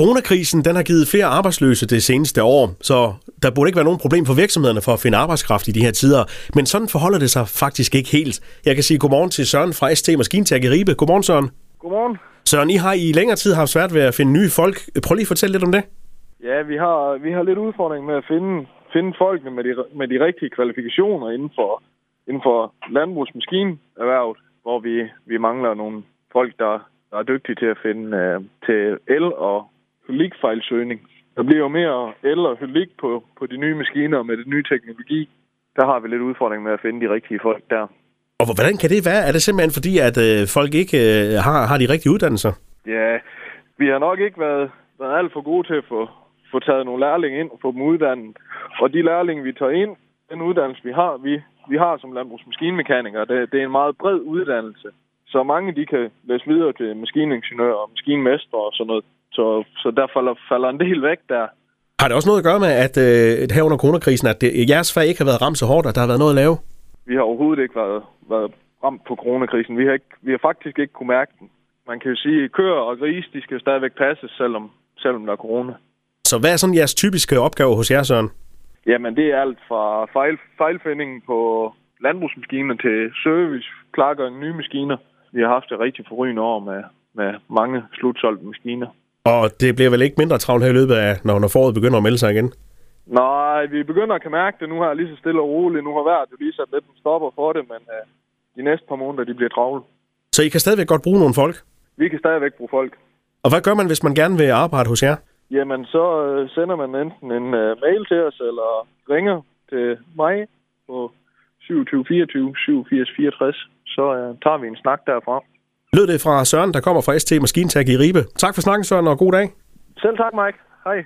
Coronakrisen den har givet flere arbejdsløse det seneste år, så der burde ikke være nogen problem for virksomhederne for at finde arbejdskraft i de her tider. Men sådan forholder det sig faktisk ikke helt. Jeg kan sige godmorgen til Søren fra ST Maskintag i Ribe. Godmorgen Søren. Godmorgen. Søren, I har i længere tid haft svært ved at finde nye folk. Prøv lige at fortælle lidt om det. Ja, vi har, vi har lidt udfordring med at finde, finde folkene med de, med de rigtige kvalifikationer inden for, inden for landbrugsmaskinerhvervet, hvor vi, vi mangler nogle folk, der, der er dygtige til at finde uh, til el- og hydraulikfejlsøgning. Der bliver jo mere el og hydraulik på, på de nye maskiner med den nye teknologi. Der har vi lidt udfordring med at finde de rigtige folk der. Og hvordan kan det være? Er det simpelthen fordi, at øh, folk ikke øh, har, har de rigtige uddannelser? Ja, vi har nok ikke været, været alt for gode til at få, få taget nogle lærlinge ind og få dem uddannet. Og de lærlinge, vi tager ind, den uddannelse, vi har, vi, vi har som landbrugsmaskinmekanikere, det, det er en meget bred uddannelse. Så mange de kan læse videre til maskiningeniør og maskinmester og sådan noget. Så, så der falder, falder en del væk der. Har det også noget at gøre med, at øh, her under coronakrisen, at det, jeres fag ikke har været ramt så hårdt, at der har været noget at lave? Vi har overhovedet ikke været, været ramt på coronakrisen. Vi har, ikke, vi har faktisk ikke kunne mærke den. Man kan jo sige, at køer og gris, de skal stadigvæk passes, selvom, selvom der er corona. Så hvad er sådan jeres typiske opgave hos jer, Søren? Jamen, det er alt fra fejl, fejlfinding på landbrugsmaskiner til service, klargøring nye maskiner. Vi har haft et rigtig forrygende år med, med mange slutsolgte maskiner. Og det bliver vel ikke mindre travlt her i løbet af, når, når foråret begynder at melde sig igen? Nej, vi begynder at kan mærke det nu her lige så stille og roligt. Nu har været jo lige sat lidt en stopper for det, men uh, de næste par måneder, de bliver travle. Så I kan stadigvæk godt bruge nogle folk? Vi kan stadigvæk bruge folk. Og hvad gør man, hvis man gerne vil arbejde hos jer? Jamen, så uh, sender man enten en uh, mail til os, eller ringer til mig på 27 24 87 64. Så uh, tager vi en snak derfra. Lød det fra Søren, der kommer fra ST Maskintag i Ribe. Tak for snakken, Søren, og god dag. Selv tak, Mike. Hej.